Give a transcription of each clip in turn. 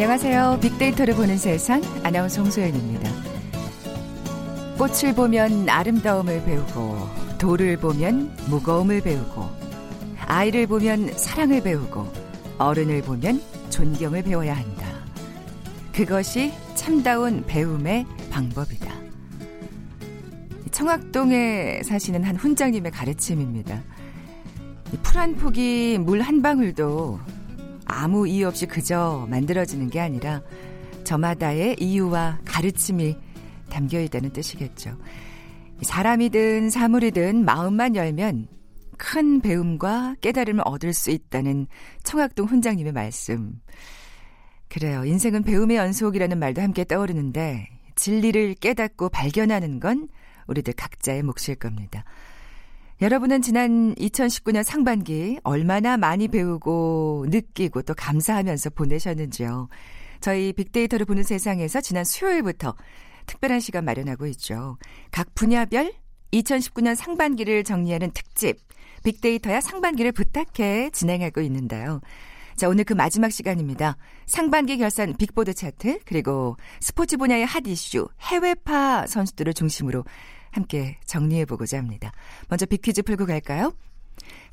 안녕하세요. 빅데이터를 보는 세상 아나운서 홍소연입니다. 꽃을 보면 아름다움을 배우고 돌을 보면 무거움을 배우고 아이를 보면 사랑을 배우고 어른을 보면 존경을 배워야 한다. 그것이 참다운 배움의 방법이다. 청학동에 사시는 한 훈장님의 가르침입니다. 풀한 폭이 물한 방울도 아무 이유 없이 그저 만들어지는 게 아니라 저마다의 이유와 가르침이 담겨 있다는 뜻이겠죠. 사람이든 사물이든 마음만 열면 큰 배움과 깨달음을 얻을 수 있다는 청학동 훈장님의 말씀. 그래요. 인생은 배움의 연속이라는 말도 함께 떠오르는데 진리를 깨닫고 발견하는 건 우리들 각자의 몫일 겁니다. 여러분은 지난 2019년 상반기 얼마나 많이 배우고 느끼고 또 감사하면서 보내셨는지요. 저희 빅데이터를 보는 세상에서 지난 수요일부터 특별한 시간 마련하고 있죠. 각 분야별 2019년 상반기를 정리하는 특집 빅데이터야 상반기를 부탁해 진행하고 있는데요. 자, 오늘 그 마지막 시간입니다. 상반기 결산 빅보드 차트, 그리고 스포츠 분야의 핫 이슈, 해외파 선수들을 중심으로 함께 정리해보고자 합니다. 먼저 빅퀴즈 풀고 갈까요?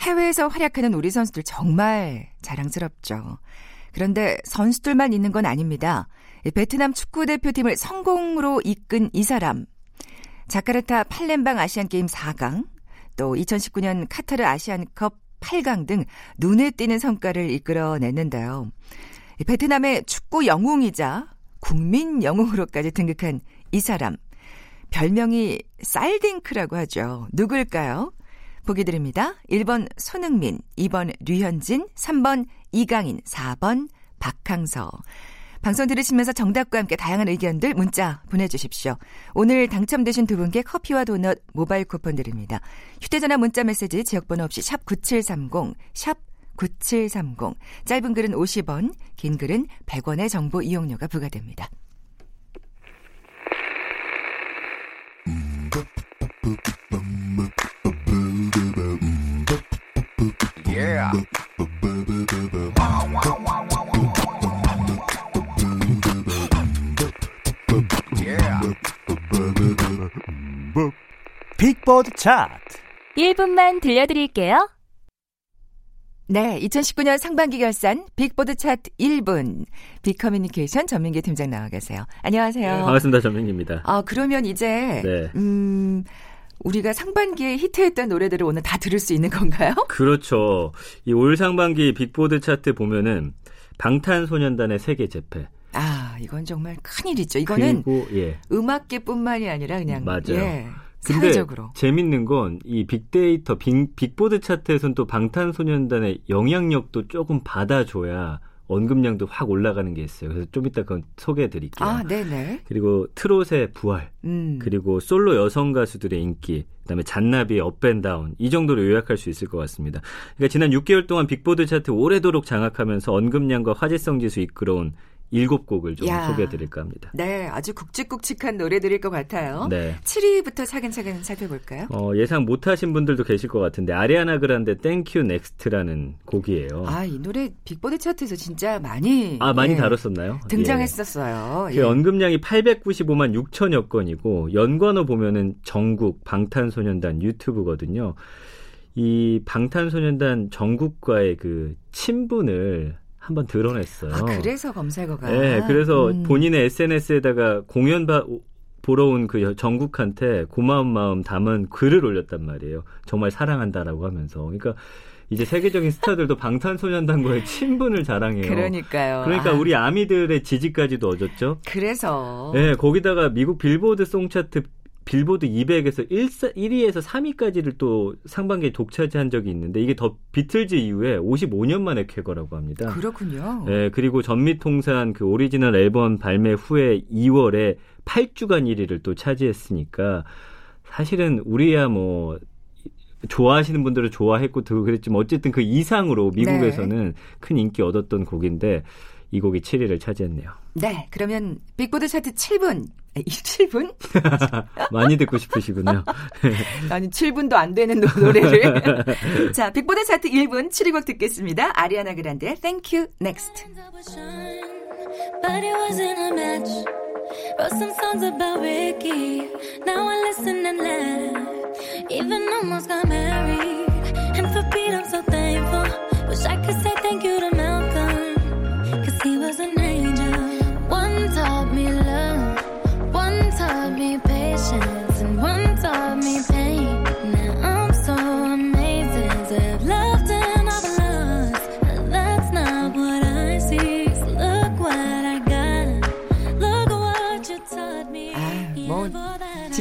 해외에서 활약하는 우리 선수들 정말 자랑스럽죠. 그런데 선수들만 있는 건 아닙니다. 베트남 축구대표팀을 성공으로 이끈 이 사람. 자카르타 팔렘방 아시안게임 4강, 또 2019년 카타르 아시안컵 8강 등 눈에 띄는 성과를 이끌어냈는데요. 베트남의 축구 영웅이자 국민 영웅으로까지 등극한 이 사람. 별명이 쌀딩크라고 하죠. 누굴까요? 보기 드립니다. 1번 손흥민, 2번 류현진, 3번 이강인, 4번 박항서. 방송 들으시면서 정답과 함께 다양한 의견들 문자 보내주십시오. 오늘 당첨되신 두 분께 커피와 도넛 모바일 쿠폰 드립니다. 휴대전화 문자 메시지 지역번호 없이 샵 9730, 샵 9730. 짧은 글은 50원, 긴 글은 100원의 정보 이용료가 부과됩니다. Yeah. 빅보드 차트 1분만 들려드릴게요. 네, 2019년 상반기 결산 빅보드 차트 1분 빅커뮤니케이션 전민기 팀장 나와 계세요. 안녕하세요. 네, 반갑습니다. 전민기입니다. 아, 그러면 이제 네. 음 우리가 상반기에 히트했던 노래들을 오늘 다 들을 수 있는 건가요? 그렇죠. 이 올 상반기 빅보드 차트 보면은 방탄소년단의 세계 제패. 아, 이건 정말 큰일이죠. 이거는 그리고, 예. 음악계뿐만이 아니라 그냥 맞아요. 예. 근데 사회적으로. 재밌는 건 이 빅데이터 빅, 빅보드 차트에서는 또 방탄소년단의 영향력도 조금 받아줘야 언급량도 확 올라가는 게 있어요. 그래서 좀 이따 그건 소개해 드릴게요. 아, 네네. 그리고 트롯의 부활, 음. 그리고 솔로 여성 가수들의 인기, 그다음에 잔나비의 up and down 이 정도로 요약할 수 있을 것 같습니다. 그러니까 지난 6개월 동안 빅보드 차트 오래도록 장악하면서 언급량과 화제성 지수 이끌어온 일곱 곡을 좀 소개해 드릴까 합니다. 네, 아주 굵직굵직한 노래들일 것 같아요. 네. 7위부터 차근차근 살펴볼까요? 어, 예상 못하신 분들도 계실 것 같은데 아리아나 그란데 Thank U, Next라는 곡이에요. 아, 이 노래 빅보드 차트에서 진짜 많이 아 많이 예, 다뤘었나요? 등장했었어요. 예. 그 언급량이 895만 6천여 건이고 연관어 보면은 정국 방탄소년단 유튜브거든요. 이 방탄소년단 정국과의 그 친분을 한번 드러냈어요. 아, 그래서 검색어가. 네, 그래서 음. 본인의 SNS에다가 공연 바, 보러 온 그 정국한테 고마운 마음 담은 글을 올렸단 말이에요. 정말 사랑한다라고 하면서. 그러니까 이제 세계적인 스타들도 방탄소년단과의 친분을 자랑해요. 그러니까요. 그러니까 아. 우리 아미들의 지지까지도 얻었죠. 그래서. 네, 거기다가 미국 빌보드 송 차트 빌보드 200에서 1, 1위에서 3위까지를 또 상반기에 독차지한 적이 있는데 이게 더 비틀즈 이후에 55년 만에 쾌거라고 합니다. 그렇군요. 네, 그리고 전미통산 그 오리지널 앨범 발매 후에 2월에 8주간 1위를 또 차지했으니까 사실은 우리야 뭐 좋아하시는 분들은 좋아했고 그랬지만 어쨌든 그 이상으로 미국에서는 네. 큰 인기 얻었던 곡인데 이 곡이 7위를 차지했네요. 네, 그러면 빅보드 차트 7분 7분? 많이 듣고 싶으시군요. 아니 7분도 안 되는 노래를. 자, 빅보드 차트 1분 7위곡 듣겠습니다. 아리아나 그란데 Thank You Next. but it wasn't a match. Wrote some songs about Ricky. Now I listen and laugh. Even almost got married. And for Pete, I'm so thankful. Wish I could say thank you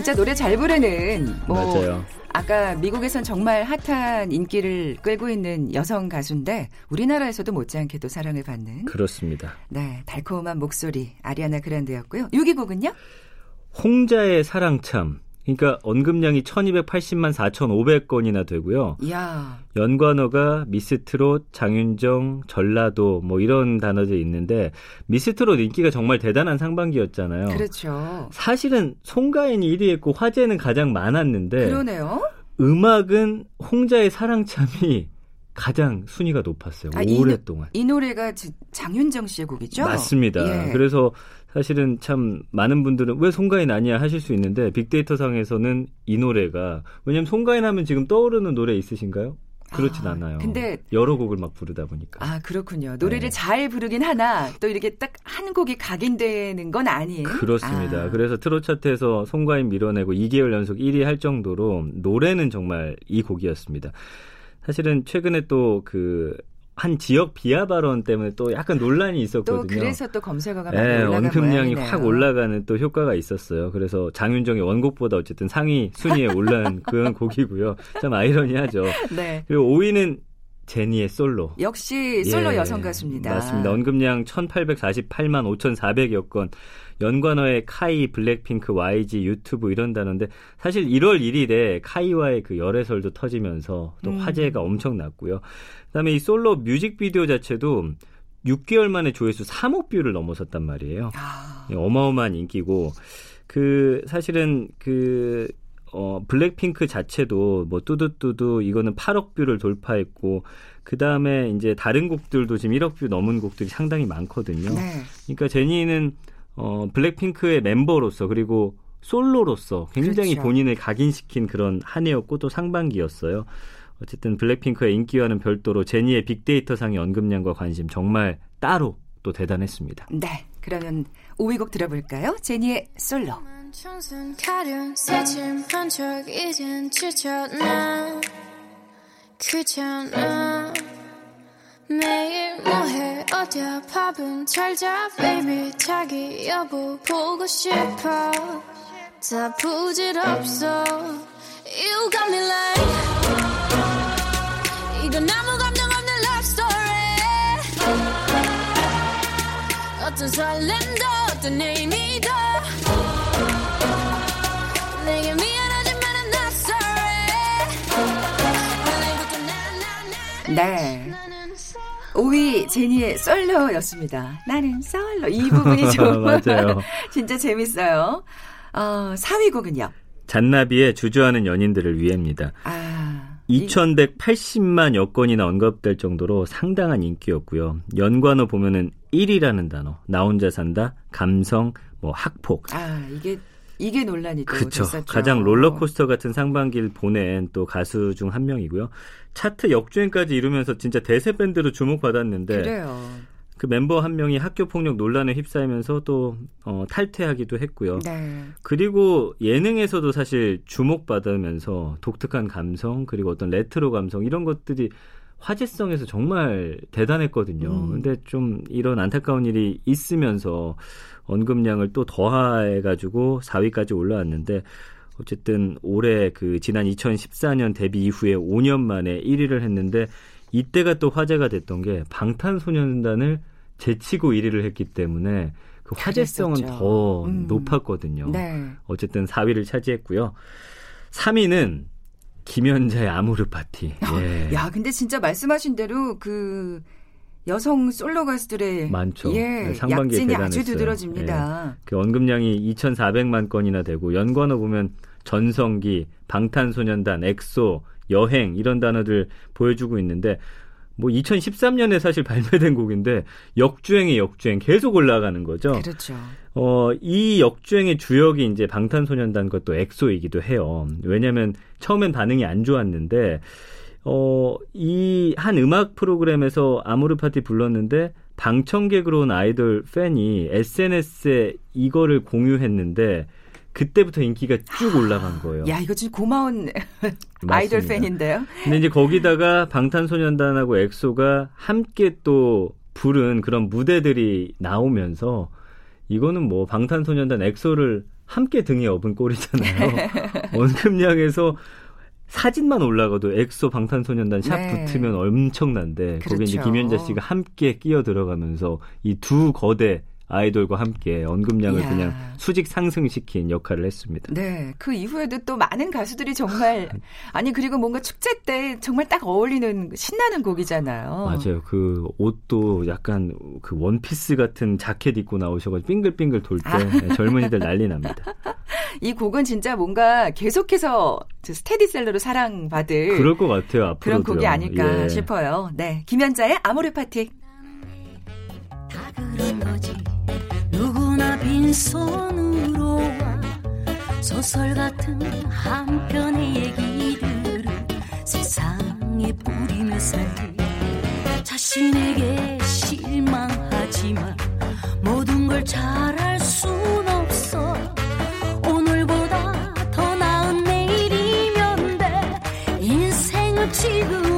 진짜 노래 잘 부르는 뭐 맞아요. 아까 미국에선 정말 핫한 인기를 끌고 있는 여성 가수인데 우리나라에서도 못지않게도 사랑을 받는 그렇습니다. 네 달콤한 목소리 아리아나 그란데였고요. 6위 곡은요? 홍자의 사랑 참. 그러니까 언급량이 1280만 4,500건이나 되고요. 이야 연관어가 미스트롯, 장윤정, 전라도 뭐 이런 단어들이 있는데 미스트롯 인기가 정말 대단한 상반기였잖아요. 그렇죠. 사실은 송가인이 1위 했고 화제는 가장 많았는데 그러네요. 음악은 홍자의 사랑참이 가장 순위가 높았어요. 아, 이 오랫동안. 이 노래가 지- 장윤정 씨의 곡이죠? 맞습니다. 예. 그래서 사실은 참 많은 분들은 왜 송가인 아니야 하실 수 있는데 빅데이터 상에서는 이 노래가 왜냐면 송가인 하면 지금 떠오르는 노래 있으신가요? 그렇진 아, 않아요. 근데- 여러 곡을 막 부르다 보니까. 아 그렇군요. 노래를 네. 잘 부르긴 하나 또 이렇게 딱 한 곡이 각인되는 건 아니에요. 그렇습니다. 아, 그래서 트롯 차트에서 송가인 밀어내고 2개월 연속 1위 할 정도로 노래는 정말 이 곡이었습니다. 사실은 최근에 또그 한 지역 비하 발언 때문에 또 약간 논란이 있었거든요. 또 그래서 또 검색어가 많이 네, 언급량이 모양이네요. 확 올라가는 또 효과가 있었어요. 그래서 장윤정의 원곡보다 어쨌든 상위 순위에 올라간 그런 곡이고요. 참 아이러니하죠. 네. 그리고 5위는 제니의 솔로. 역시 솔로 예, 여성 가수입니다. 맞습니다. 언급량 1848만 5,400여 건. 연관어에 카이, 블랙핑크, YG, 유튜브 이런 단어인데 사실 1월 1일에 카이와의 그 열애설도 터지면서 또 음. 화제가 엄청 났고요. 그다음에 이 솔로 뮤직비디오 자체도 6개월 만에 조회수 3억 뷰를 넘어섰단 말이에요. 아, 예, 어마어마한 인기고 그 사실은 그 어, 블랙핑크 자체도 뭐 뚜두뚜두 이거는 8억 뷰를 돌파했고 그 다음에 이제 다른 곡들도 지금 1억 뷰 넘은 곡들이 상당히 많거든요. 네. 그러니까 제니는 어, 블랙핑크의 멤버로서 그리고 솔로로서 굉장히 그렇죠. 본인을 각인시킨 그런 한 해였고 또 상반기였어요. 어쨌든 블랙핑크의 인기와는 별도로 제니의 빅데이터 상의 언급량과 관심 정말 따로 또 대단했습니다. 네. 그러면 5위 곡 들어볼까요? 제니의 솔로. 매일 뭐해? 어디야 밥은 잘자 baby. 자기 여보 보고 싶어. 다 부질없어. You got me like 이건 아무 감정 없는 love story. 어떤 설렘도 어떤 의미도 내게 미안하지만 I'm not sorry. 네. 나는 so 5위 제니의 솔로였습니다. 나는 솔로. 이 부분이 좀 맞아요. 진짜 재밌어요. 어, 4위 곡은요. 잔나비의 주저하는 연인들을 위해입니다. 아, 이- 2180만 여건이나 언급될 정도로 상당한 인기였고요. 연관어 보면은 1이라는 단어, 나 혼자 산다, 감성, 뭐 학폭. 아, 이게 이게 논란이 또 그렇죠. 됐었죠. 가장 롤러코스터 같은 상반기를 보낸 또 가수 중 한 명이고요. 차트 역주행까지 이루면서 진짜 대세 밴드로 주목받았는데 그래요. 그 멤버 한 명이 학교 폭력 논란에 휩싸이면서 또 어, 탈퇴하기도 했고요. 네. 그리고 예능에서도 사실 주목받으면서 독특한 감성 그리고 어떤 레트로 감성 이런 것들이 화제성에서 정말 대단했거든요. 음. 근데 좀 이런 안타까운 일이 있으면서 언급량을 또 더해가지고 4위까지 올라왔는데 어쨌든 올해 그 지난 2014년 데뷔 이후에 5년 만에 1위를 했는데 이때가 또 화제가 됐던 게 방탄소년단을 제치고 1위를 했기 때문에 그 화제성은 그랬었죠. 더 음. 높았거든요. 네. 어쨌든 4위를 차지했고요. 3위는 김연자의 아모르 파티. 예. 야, 근데 진짜 말씀하신 대로 그 여성 솔로 가수들의 많죠. 예, 네, 상반기에 약진이 아주 대단했어요. 두드러집니다. 그 언급량이 2,400만 건이나 되고 연관어 보면 전성기, 방탄소년단, 엑소, 여행 이런 단어들 보여주고 있는데 뭐 2013년에 사실 발매된 곡인데 역주행의 역주행 계속 올라가는 거죠. 그렇죠. 어, 이 역주행의 주역이 이제 방탄소년단과 또 엑소이기도 해요. 왜냐면 처음엔 반응이 안 좋았는데 어, 이 한 음악 프로그램에서 아모르 파티 불렀는데 방청객으로 온 아이돌 팬이 SNS에 이거를 공유했는데 그때부터 인기가 쭉 올라간 거예요. 야, 이거 진짜 고마운 아이돌. 팬인데요. 근데 이제 거기다가 방탄소년단하고 엑소가 함께 또 부른 그런 무대들이 나오면서 이거는 뭐 방탄소년단 엑소를 함께 등에 업은 꼴이잖아요. 언급량에서 사진만 올라가도 엑소 방탄소년단 샵 네. 붙으면 엄청난데 거기 이제 그렇죠. 김연자 씨가 함께 끼어 들어가면서 이 두 거대 아이돌과 함께 언급량을 이야. 그냥 수직 상승시킨 역할을 했습니다. 네, 그 이후에도 또 많은 가수들이 정말 아니 그리고 뭔가 축제 때 정말 딱 어울리는 신나는 곡이잖아요. 맞아요. 그 옷도 약간 그 원피스 같은 자켓 입고 나오셔 가지고 빙글빙글 돌때 아. 젊은이들 난리 납니다. 이 곡은 진짜 뭔가 계속해서 저 스테디셀러로 사랑받을 그럴 것 같아요. 앞으로 그런 곡이 아닐까 싶어요. 네, 김연자의 아모르 파티. 빈손으로 와. 소설 같은 한 편의 얘기들을 세상에 뿌리며 살기 자신에게 실망하지만 모든 걸 잘할 순 없어. 오늘보다 더 나은 내일이면 돼. 인생은 지금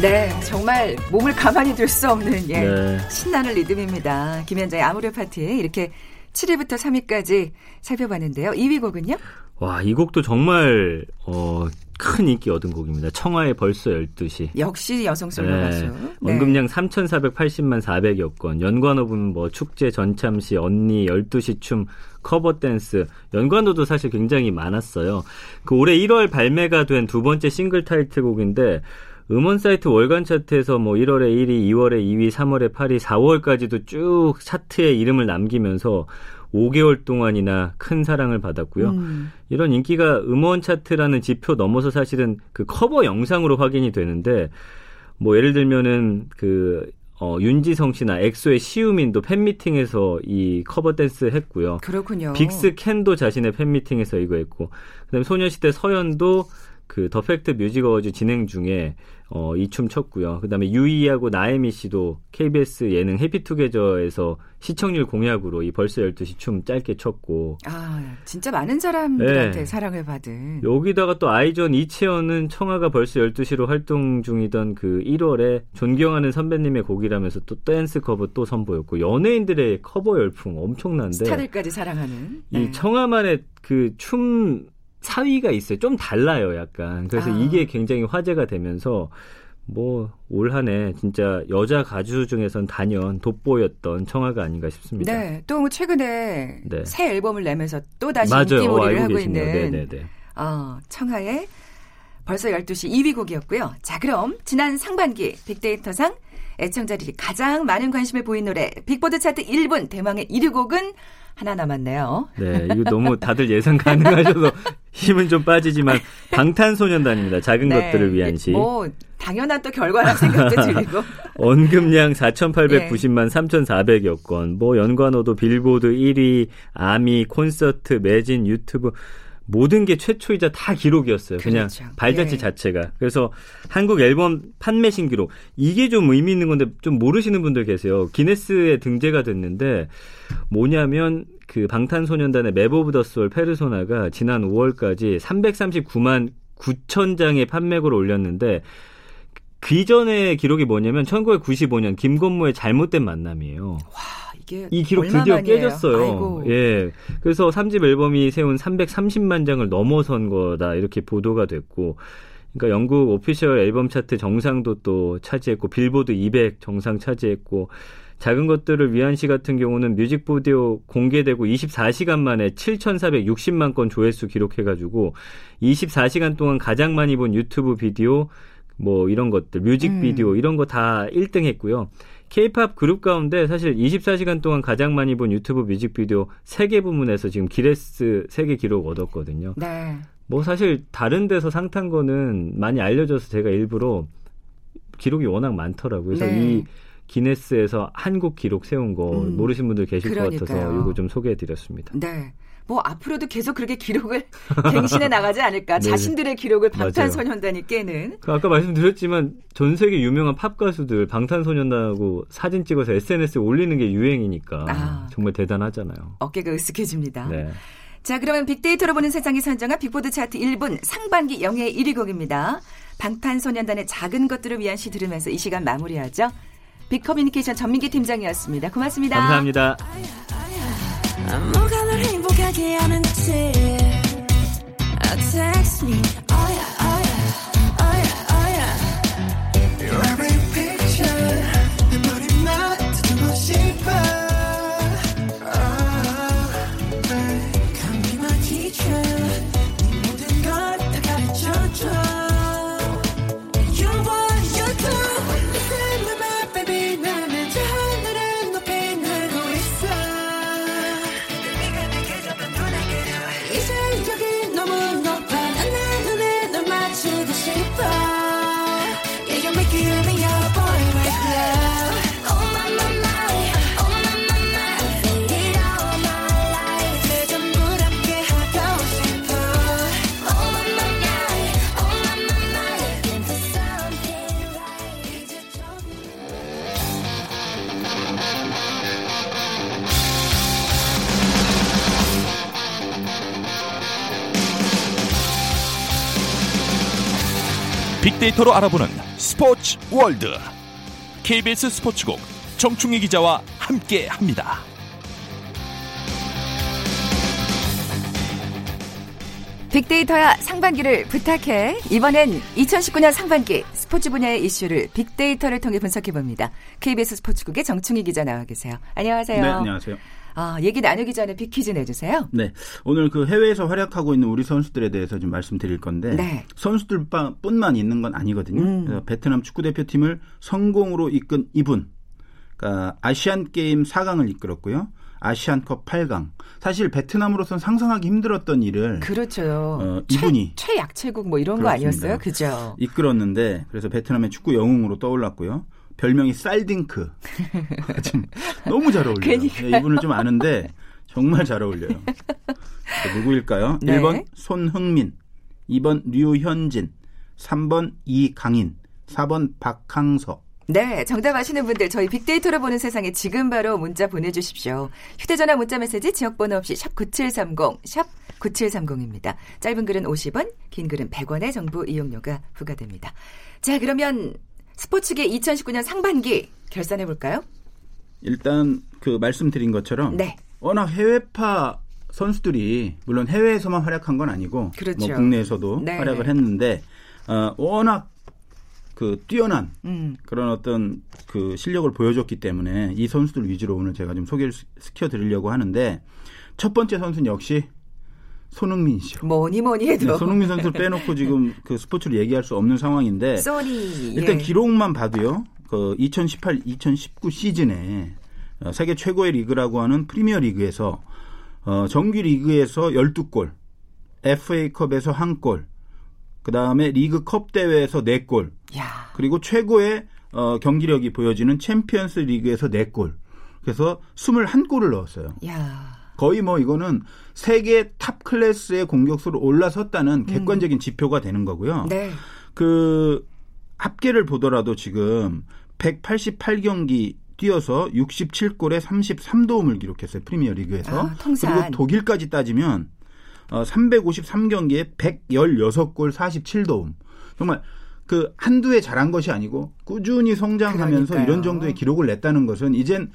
네, 정말 몸을 가만히 둘 수 없는 예, 네. 신나는 리듬입니다. 김연자의 아모르 파티 이렇게 7위부터 3위까지 살펴봤는데요. 2위 곡은요? 와, 이 곡도 정말 어, 큰 인기 얻은 곡입니다. 청하의 벌써 12시. 역시 여성 솔로 네. 가수. 네. 언급량 3,480만 400여 건. 연관어 뭐 축제 전참시 언니 12시 춤 커버 댄스 연관어도 사실 굉장히 많았어요. 그 올해 1월 발매가 된 두 번째 싱글 타이틀곡인데 음원 사이트 월간 차트에서 뭐 1월에 1위, 2월에 2위, 3월에 8위, 4월까지도 쭉 차트에 이름을 남기면서 5개월 동안이나 큰 사랑을 받았고요. 음, 이런 인기가 음원 차트라는 지표 넘어서 사실은 그 커버 영상으로 확인이 되는데 뭐 예를 들면은 그 어, 윤지성 씨나 엑소의 시우민도 팬미팅에서 이 커버 댄스 했고요. 그렇군요. 빅스 켄도 자신의 팬미팅에서 이거 했고 그다음에 소녀시대 서현도 그 더 팩트 뮤직 어워즈 진행 중에 어, 이 춤 췄고요. 그다음에 유이하고 나혜미 씨도 KBS 예능 해피투게더에서 시청률 공약으로 이 벌써 12시 춤 짧게 췄고 아, 진짜 많은 사람들한테 네. 사랑을 받은. 여기다가 또 아이즈원 이채연은 청하가 벌써 12시로 활동 중이던 그 1월에 존경하는 선배님의 곡이라면서 또 댄스 커버 또 선보였고 연예인들의 커버 열풍 엄청난데 스타들까지 사랑하는. 네. 이 청아만의 그 춤 사위가 있어요. 좀 달라요, 약간. 그래서 아. 이게 굉장히 화제가 되면서 뭐 올 한해 진짜 여자 가수 중에선 단연 돋보였던 청아가 아닌가 싶습니다. 네, 또뭐 최근에 네. 새 앨범을 내면서 또 다시 인기몰이를 하고 계시네요. 있는 네네네. 어, 청하의 벌써 12시 2위 곡이었고요. 자, 그럼 지난 상반기 빅데이터상 애청자들이 가장 많은 관심을 보인 노래 빅보드 차트 1부 대망의 1위 곡은 하나 남았네요. 네, 이거 너무 다들 예상 가능하셔서 힘은 좀 빠지지만 방탄소년단입니다. 작은 네, 것들을 위한 시. 뭐 당연한 또 결과라 생각도 들리고. 언급량 예. 4,890만 3,400여 건. 뭐 연관어도 빌보드 1위, 아미, 콘서트, 매진, 유튜브 모든 게 최초이자 다 기록이었어요. 그냥 그렇죠. 발자취 예. 자체가. 그래서 한국 앨범 판매 신기록 이게 좀 의미 있는 건데 좀 모르시는 분들 계세요. 기네스에 등재가 됐는데 뭐냐면 그 방탄소년단의 Map of the Soul Persona가 지난 5월까지 339만 9천 장의 판매고를 올렸는데 그 이전의 기록이 뭐냐면 1995년 김건모의 잘못된 만남이에요. 와, 이게 이 기록 드디어? 깨졌어요. 아이고. 예. 그래서 3집 앨범이 세운 330만 장을 넘어선 거다 이렇게 보도가 됐고 그러니까 영국 오피셜 앨범 차트 정상도 또 차지했고 빌보드 200 정상 차지했고 작은 것들을 위한 시 같은 경우는 뮤직비디오 공개되고 24시간 만에 7,460만 건 조회수 기록해가지고 24시간 동안 가장 많이 본 유튜브 비디오 뭐 이런 것들 뮤직비디오 음. 이런 거 다 1등 했고요. 케이팝 그룹 가운데 사실 24시간 동안 가장 많이 본 유튜브 뮤직비디오 세개 부문에서 지금 기네스 세계 기록 얻었거든요. 네. 뭐 사실 다른 데서 상 탄 거는 많이 알려져서 제가 일부러 기록이 워낙 많더라고요. 그래서 네. 이 기네스에서 한국 기록 세운 거 음. 모르신 분들 계실 것 같아서 그러니까요. 이거 좀 소개해 드렸습니다. 네. 뭐 앞으로도 계속 그렇게 기록을 갱신해 나가지 않을까. 네. 자신들의 기록을. 방탄소년단이 깨는. 그 아까 말씀드렸지만 전 세계 유명한 팝 가수들 방탄소년단하고 사진 찍어서 SNS에 올리는 게 유행이니까 아. 정말 대단하잖아요. 어깨가 으쓱해집니다. 네. 자, 그러면 빅데이터로 보는 세상이 선정한 빅보드 차트 1분 상반기 영예 1위 곡입니다. 방탄소년단의 작은 것들을 위한 시 들으면서 이 시간 마무리하죠. 빅커뮤니케이션 전민기 팀장이었습니다. 고맙습니다. 감사합니다. 뭐 빅데이터로 알아보는 스포츠 월드 KBS 스포츠국 정충희 기자와 함께합니다. 빅데이터야 상반기를 부탁해. 이번엔 2019년 상반기 스포츠 분야의 이슈를 빅데이터를 통해 분석해 봅니다. KBS 스포츠국의 정충희 기자 나와 계세요. 안녕하세요. 네, 안녕하세요. 아, 얘기 나누기 전에 빅퀴즈 내주세요. 네, 오늘 그 해외에서 활약하고 있는 우리 선수들에 대해서 좀 말씀드릴 건데 네. 선수들뿐만 있는 건 아니거든요. 음. 그래서 베트남 축구 대표팀을 성공으로 이끈 이분, 그러니까 아시안 게임 4강을 이끌었고요. 아시안컵 8강. 사실 베트남으로선 상상하기 힘들었던 일을 그렇죠. 어, 이분이 최, 최약체국 뭐 이런 거 그렇습니다. 아니었어요? 그죠? 이끌었는데 그래서 베트남의 축구 영웅으로 떠올랐고요. 별명이 쌀딩크. 참 너무 잘 어울려요. 네, 이분을 좀 아는데 정말 잘 어울려요. 자, 누구일까요? 네. 1번 손흥민, 2번 류현진, 3번 이강인, 4번 박항서. 네, 정답 아시는 분들 저희 빅데이터로 보는 세상에 지금 바로 문자 보내주십시오. 휴대전화 문자 메시지 지역번호 없이 샵 9730, 샵 9730입니다. 짧은 글은 50원, 긴 글은 100원의 정보 이용료가 부과됩니다. 자, 그러면 스포츠계 2019년 상반기 결산해 볼까요? 일단 그 말씀드린 것처럼 네. 워낙 해외파 선수들이 물론 해외에서만 활약한 건 아니고 그렇죠. 뭐 국내에서도 네, 활약을 네. 했는데 어, 워낙 그 뛰어난 음, 그런 어떤 그 실력을 보여줬기 때문에 이 선수들 위주로 오늘 제가 좀 소개를 시- 시켜드리려고 하는데 첫 번째 선수는 역시 손흥민이죠. 뭐니 뭐니 해도. 네, 손흥민 선수를 빼놓고 지금 그 스포츠를 얘기할 수 없는 상황인데 소니. 일단 예. 기록만 봐도요. 그 2018, 2019 시즌에 어, 세계 최고의 리그라고 하는 프리미어 리그에서 어, 정규 리그에서 12골, FA컵에서 1골, 그다음에 리그컵 대회에서 4골, 야, 그리고 최고의 어, 경기력이 보여지는 챔피언스 리그에서 4골. 그래서 21골을 넣었어요. 야. 거의 뭐 이거는 세계 top class의 공격수로 올라섰다는 객관적인 지표가 되는 거고요. 네. 그 합계를 보더라도 지금 188경기 뛰어서 67골에 33도움을 기록했어요. 프리미어 리그에서. 아. 그리고 독일까지 따지면 어, 353경기에 116골 47도움. 정말 그 한두 해 잘한 것이 아니고 꾸준히 성장하면서 그러니까요. 이런 정도의 기록을 냈다는 것은 이젠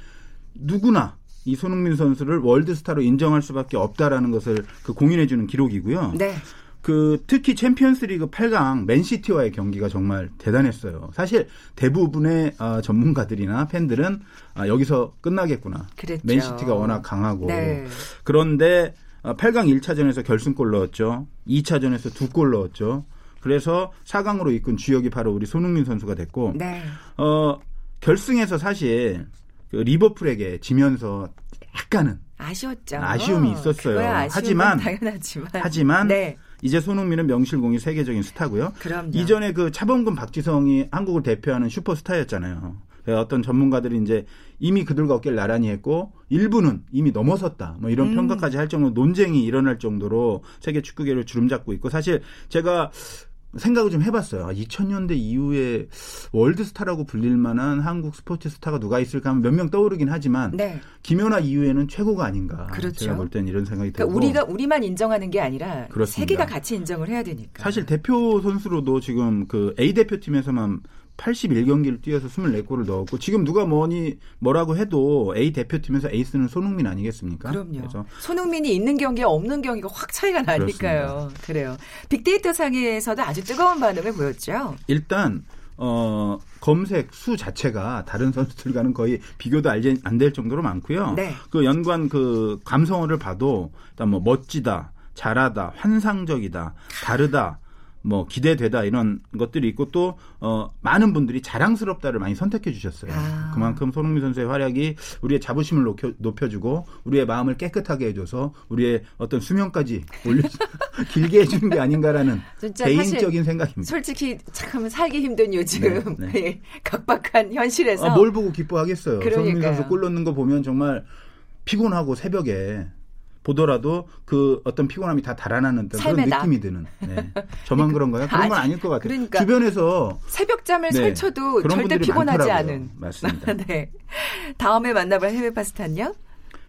누구나 이 손흥민 선수를 월드스타로 인정할 수밖에 없다라는 것을 그 공인해 주는 기록이고요. 네. 그 특히 챔피언스리그 8강 맨시티와의 경기가 정말 대단했어요. 사실 대부분의 어, 전문가들이나 팬들은 아, 여기서 끝나겠구나. 그랬죠. 맨시티가 워낙 강하고 네. 그런데 어, 8강 1차전에서 결승골 넣었죠. 2차전에서 두 골 넣었죠. 그래서 4강으로 이끈 주역이 바로 우리 손흥민 선수가 됐고 네. 어 결승에서 사실 그 리버풀에게 지면서 약간은 아쉬웠죠. 아쉬움이 있었어요. 아쉬움은 하지만- 당연하지만 하지만 네. 이제 손흥민은 명실공히 세계적인 스타고요. 그럼요. 이전에 그 차범근 박지성이 한국을 대표하는 슈퍼스타였잖아요. 어떤 전문가들이 이제 이미 그들과 어깨를 나란히 했고 일부는 이미 넘어섰다. 뭐 이런 음. 평가까지 할 정도로 논쟁이 일어날 정도로 세계 축구계를 주름잡고 있고 사실 제가 생각을 좀 해봤어요. 아, 2000년대 이후에 월드스타라고 불릴 만한 한국 스포츠 스타가 누가 있을까 하면 몇 명 떠오르긴 하지만 네. 김연아 이후에는 최고가 아닌가. 그렇죠. 제가 볼 때는 이런 생각이 들고. 그러니까 우리가 우리만 인정하는 게 아니라 그렇습니다. 세계가 같이 인정을 해야 되니까. 사실 대표 선수로도 지금 그 A 대표팀에서만 81경기를 뛰어서 24골을 넣었고 지금 누가 뭐니 뭐라고 해도 A 대표팀에서 에이스는 손흥민 아니겠습니까? 그럼요. 그래서 손흥민이 있는 경기와 없는 경기가 확 차이가 나니까요. 그래요 빅데이터 상에서도 아주 뜨거운 반응을 보였죠. 일단 어 검색 수 자체가 다른 선수들과는 거의 비교도 안 될 정도로 많고요. 네. 그 연관 그 감성어를 봐도 일단 뭐 멋지다, 잘하다, 환상적이다, 다르다. 뭐 기대되다 이런 것들이 있고 또 어, 많은 분들이 자랑스럽다를 많이 선택해 주셨어요. 아. 그만큼 손흥민 선수의 활약이 우리의 자부심을 높여, 높여 주고 우리의 마음을 깨끗하게 해줘서 우리의 어떤 수명까지 올려 길게 해주는 게 아닌가라는 개인적인 생각입니다. 솔직히 참 살기 힘든 요즘 네, 예, 각박한 현실에서 아, 뭘 보고 기뻐하겠어요. 손흥민 그러니까요. 선수 골 넣는 거 보면 정말 피곤하고 새벽에 보더라도 그 어떤 피곤함이 다 달아나는 그런. 느낌이 드는. 네. 저만 그런가요? 그런 건 아니, 아닐 것 같아요. 그러니까. 주변에서 새벽잠을 네, 설쳐도 절대 피곤하지 많더라고요. 않은. 맞습니다. 네. 다음에 만나볼 해외 파스타는요?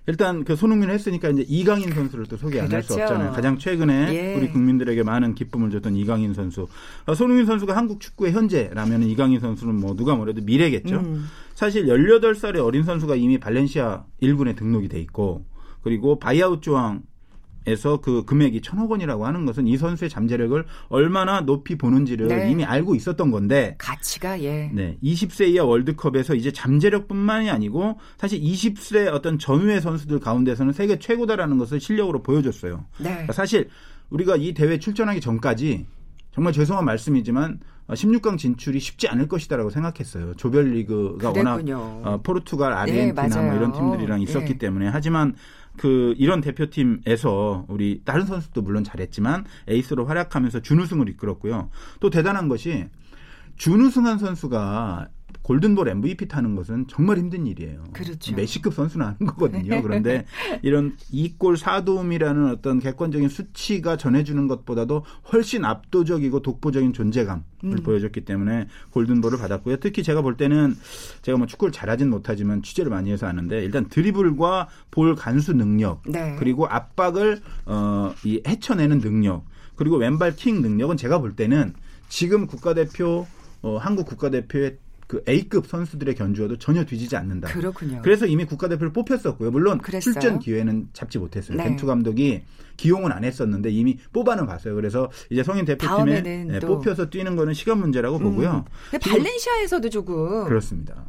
일단 그 손흥민을 했으니까 이제 이강인 선수를 또 소개 안 할수 그렇죠. 없잖아요. 가장 최근에 예. 우리 국민들에게 많은 기쁨을 줬던 이강인 선수. 어, 손흥민 선수가 한국 축구의 현재라면 이강인 선수는 뭐 누가 뭐래도 미래겠죠. 음. 사실 18살의 어린 선수가 이미 발렌시아 1군에 등록이 돼 있고 그리고 buyout 조항 에서 그 금액이 천억 원이라고 하는 것은 이 선수의 잠재력을 얼마나 높이 보는지를 네. 이미 알고 있었던 건데 가치가 예. 네, 20세 이하 월드컵에서 이제 잠재력뿐만이 아니고 사실 20세 어떤 전후의 선수들 가운데서는 세계 최고다라는 것을 실력으로 보여줬어요. 네. 그러니까 사실 우리가 이 대회 출전하기 전까지 정말 죄송한 말씀이지만 16강 진출이 쉽지 않을 것이다라고 생각했어요. 조별리그가 워낙 그랬군요. 어, 포르투갈, 아르헨티나 네, 뭐 이런. 팀들이랑 있었기 예. 때문에 하지만 그 이런 대표팀에서 우리 다른 선수도 물론 잘했지만 에이스로 활약하면서 준우승을 이끌었고요. 또 대단한 것이 준우승한 선수가 골든볼 MVP 타는 것은 정말 힘든 일이에요. 그렇죠. 메시급 선수는 하는 거거든요. 그런데 이런 2골 4도움이라는 어떤 객관적인 수치가 전해주는 것보다도 훨씬 압도적이고 독보적인 존재감을 음. 보여줬기 때문에 골든볼을 받았고요. 특히 제가 볼 때는 제가 뭐 축구를 잘하진 못하지만 취재를 많이 해서 아는데 일단 드리블과 볼 간수 능력 네. 그리고 압박을 어, 이 헤쳐내는 능력 그리고 왼발 킥 능력은 제가 볼 때는 지금 국가대표 어, 한국 국가대표의 그 A급 선수들의 견주어도 전혀 뒤지지 않는다. 그렇군요. 그래서 이미 국가대표를 뽑혔었고요. 물론 그랬어요? 출전 기회는 잡지 못했어요. 네. 벤투 감독이 기용은 안 했었는데 이미 뽑아는 봤어요. 그래서 이제 성인 대표팀에 네, 또- 뽑혀서 뛰는 거는 시간 문제라고 보고요. 음. 근데 지금- 발렌시아에서도 조금 그렇습니다.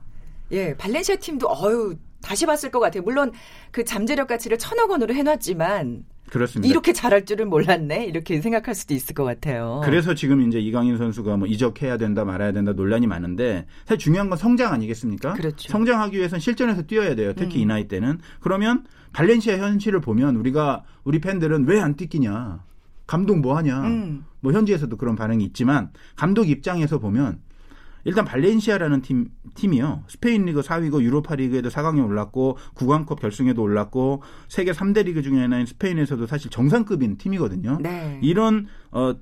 예, 발렌시아 팀도 어유 다시 봤을 것 같아요. 물론 그 잠재력 가치를 천억 원으로 해놨지만 그렇습니다. 이렇게 잘할 줄은 몰랐네 이렇게 생각할 수도 있을 것 같아요. 그래서 지금 이제 이강인 선수가 뭐 이적해야 된다 말아야 된다 논란이 많은데 사실 중요한 건 성장 아니겠습니까? 그렇죠. 성장하기 위해선 실전에서 뛰어야 돼요. 특히 음. 이 나이 때는 그러면 발렌시아 현실을 보면 우리가 우리 팬들은 왜 안 뛰기냐? 감독 뭐 하냐? 음. 뭐 현지에서도 그런 반응이 있지만 감독 입장에서 보면 일단 발렌시아라는 팀 팀이요. 스페인 리그 4위고 유로파 리그에도 4강에 올랐고 구강컵 결승에도 올랐고 세계 3대 리그 중에 하나인 스페인에서도 사실 정상급인 팀이거든요. 네. 이런 어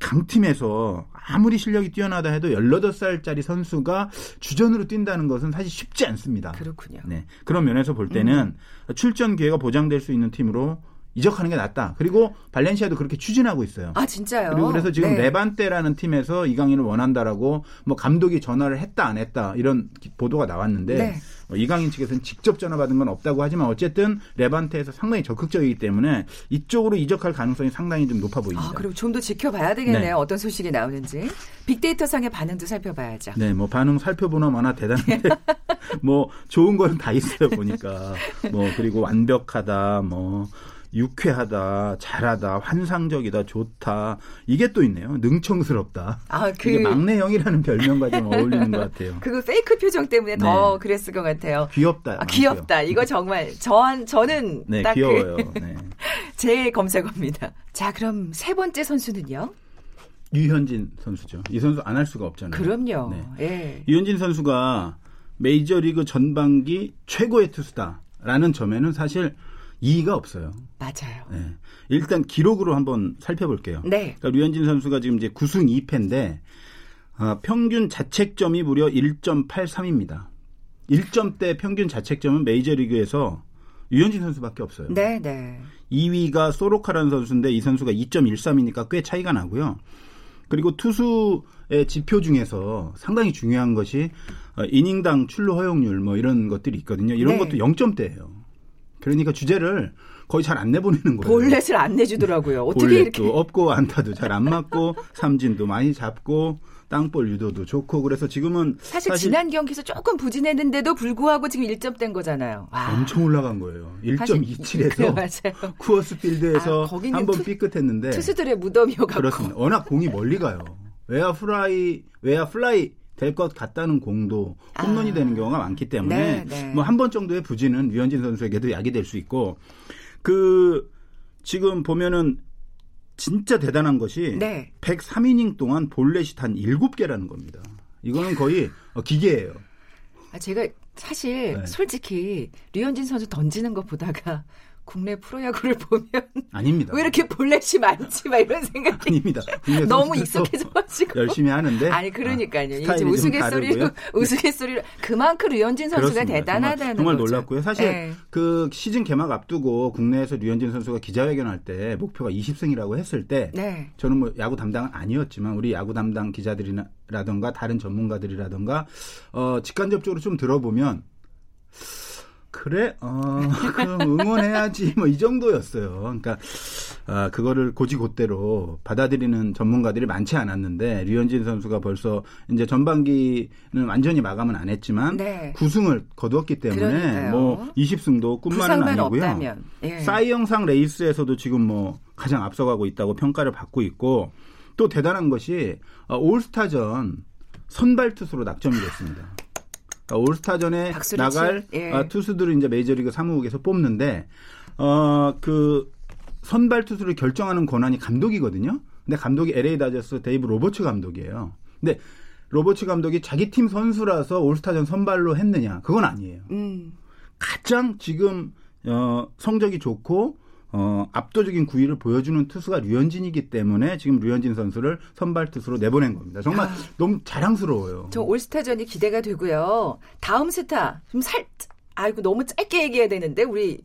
강팀에서 아무리 실력이 뛰어나다 해도 18살짜리 선수가 주전으로 뛴다는 것은 사실 쉽지 않습니다. 그렇군요. 네. 그런 면에서 볼 때는 음. 출전 기회가 보장될 수 있는 팀으로 이적하는 게 낫다. 그리고 발렌시아도 그렇게 추진하고 있어요. 아 진짜요? 그리고 그래서 지금 네. 레반테라는 팀에서 이강인을 원한다라고 뭐 감독이 전화를 했다 안 했다 이런 기- 보도가 나왔는데 네. 어, 이강인 측에서는 직접 전화 받은 건 없다고 하지만 어쨌든 레반테에서 상당히 적극적이기 때문에 이쪽으로 이적할 가능성이 상당히 좀 높아 보입니다. 아 그리고 좀 더 지켜봐야 되겠네요. 네. 어떤 소식이 나오는지 빅데이터 상의 반응도 살펴봐야죠. 네, 뭐 반응 살펴보나 마나 대단한데 뭐 좋은 거는 다 있어요 보니까 뭐 그리고 완벽하다 뭐 유쾌하다 잘하다 환상적이다 좋다 이게 또 있네요 능청스럽다 아, 그- 이게 막내 형이라는 별명과 좀 어울리는 것 같아요 그거 페이크 표정 때문에 더 네. 그랬을 것 같아요. 귀엽다 아, 귀엽다. 이거 정말 저 저는 네 딱 귀여워요 그 네. 제 검색어입니다. 자, 그럼 세 번째 선수는요? 유현진 선수죠 이 선수 안 할 수가 없잖아요 그럼요. 네. 예. 유현진 선수가 메이저리그 전반기 최고의 투수다라는 점에는 사실 이의가 없어요. 맞아요. 네. 일단 기록으로 한번 살펴볼게요. 네. 그러니까 류현진 선수가 지금 이제 9승 2패인데 아, 평균 자책점이 무려 1.83입니다. 1점대 평균 자책점은 메이저리그에서 류현진 선수밖에 없어요. 네, 네. 2위가 소로카라는 선수인데 이 선수가 2.13이니까 꽤 차이가 나고요. 그리고 투수의 지표 중에서 상당히 중요한 것이 어, 이닝당 출루 허용률 뭐 이런 것들이 있거든요. 이런 네. 것도 0점대예요. 그러니까 주자를 거의 잘 안 내보내는 거예요. 볼넷을 안 내주더라고요. 어떻게 이렇게 없고 안타도 잘 안 맞고 삼진도 많이 잡고 땅볼 유도도 좋고 그래서 지금은 사실, 지난 경기에서 조금 부진했는데도 불구하고 지금 1점대인 거잖아요. 와. 엄청 올라간 거예요. 사실- 그래, 1.27에서 맞아요. 쿠어스 필드에서 아, 거기는 한번 투- 삐끗했는데 투수들의 무덤이어갖고. 그렇습니다. 워낙 공이 멀리 가요. 외야 플라이, 외야 플라이 될 것 같다는 공도 홈런이 아. 되는 경우가 많기 때문에 네, 네. 뭐한 번 정도의 부진은 류현진 선수에게도 약이 될 수 있고 그 지금 보면은 진짜 대단한 것이 네. 103이닝 동안 볼넷이 단 7개라는 겁니다. 이거는 거의 어, 기계예요. 아, 제가 사실 네. 솔직히 류현진 선수 던지는 것 보다가 국내 프로야구를 보면 아닙니다. 왜 이렇게 볼넷이 많지? 막 이런 생각이 아닙니다. 너무 익숙해져가지고. 열심히 하는데 아니 그러니까요. 아, 이제 우스갯소리로. 우스갯소리로 그만큼 류현진 선수가 그렇습니다. 대단하다는 정말, 정말. 놀랐고요. 사실 네. 그 시즌 개막 앞두고 국내에서 류현진 선수가 기자회견할 때 목표가 20승이라고 했을 때 네. 저는 뭐 야구 담당은 아니었지만 우리 야구 담당 기자들이라던가 다른 전문가들이라던가 어 직간접적으로 좀 들어보면 그래 어 그럼 응원해야지 뭐 이 정도였어요. 그러니까 아 그거를 고지고대로 받아들이는 전문가들이 많지 않았는데 류현진 선수가 벌써 이제 전반기는 완전히 마감은 안 했지만 네. 9승을 거두었기 때문에 그러니까요. 뭐 20승도 꿈만은 아니고요. 예. 싸이 영상 레이스에서도 지금 뭐 가장 앞서가고 있다고 평가를 받고 있고 또 대단한 것이 어, 올스타전 선발 투수로 낙점이 됐습니다. 그러니까 올스타전에 나갈 치- 예. 아, 투수들을 이제 메이저리그 사무국에서 뽑는데 어 그 선발 투수를 결정하는 권한이 감독이거든요. 근데 감독이 LA 다저스 데이브 로버츠 감독이에요. 근데 로버츠 감독이 자기 팀 선수라서 올스타전 선발로 했느냐? 그건 아니에요. 음. 가장 지금 어, 성적이 좋고 어, 압도적인 구위를 보여주는 투수가 류현진이기 때문에 지금 류현진 선수를 선발 투수로 내보낸 겁니다. 정말 아. 너무 자랑스러워요. 저 올스타전이 기대가 되고요. 다음 스타 좀 살 아이고 너무 짧게 얘기해야 되는데 우리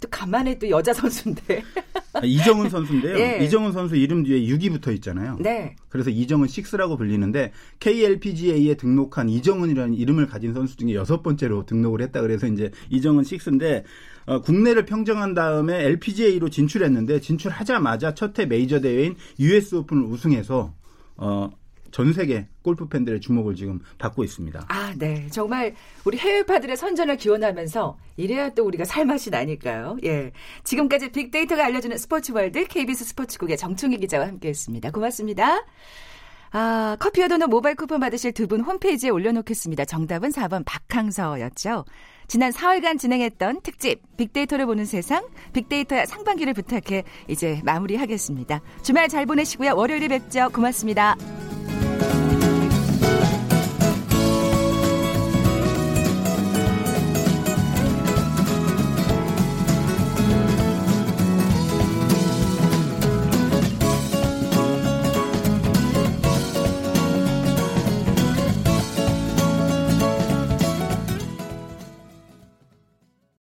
또 간만에 또 여자 선수인데. 아, 이정은 선수인데요. 예. 이정은 선수 이름 뒤에 6이 붙어 있잖아요. 네. 그래서 이정은 6라고 불리는데 KLPGA에 등록한 이정은이라는 이름을 가진 선수 중에 여섯 번째로 등록을 했다 그래서 이제 이정은 6인데 어, 국내를 평정한 다음에 LPGA로 진출했는데 진출하자마자 첫 해 메이저 대회인 US 오픈을 우승해서 어, 전 세계 골프 팬들의 주목을 지금 받고 있습니다. 아, 네. 정말 우리 해외파들의 선전을 기원하면서 이래야 또 우리가 살맛이 나니까요. 예. 지금까지 빅데이터가 알려주는 스포츠 월드 KBS 스포츠국의 정충희 기자와 함께 했습니다. 고맙습니다. 아, 커피와 도넛 모바일 쿠폰 받으실 두 분 홈페이지에 올려놓겠습니다. 정답은 4번 박항서였죠. 지난 4월간 진행했던 특집 빅데이터를 보는 세상 빅데이터야 상반기를 부탁해 이제 마무리하겠습니다. 주말 잘 보내시고요. 월요일에 뵙죠. 고맙습니다.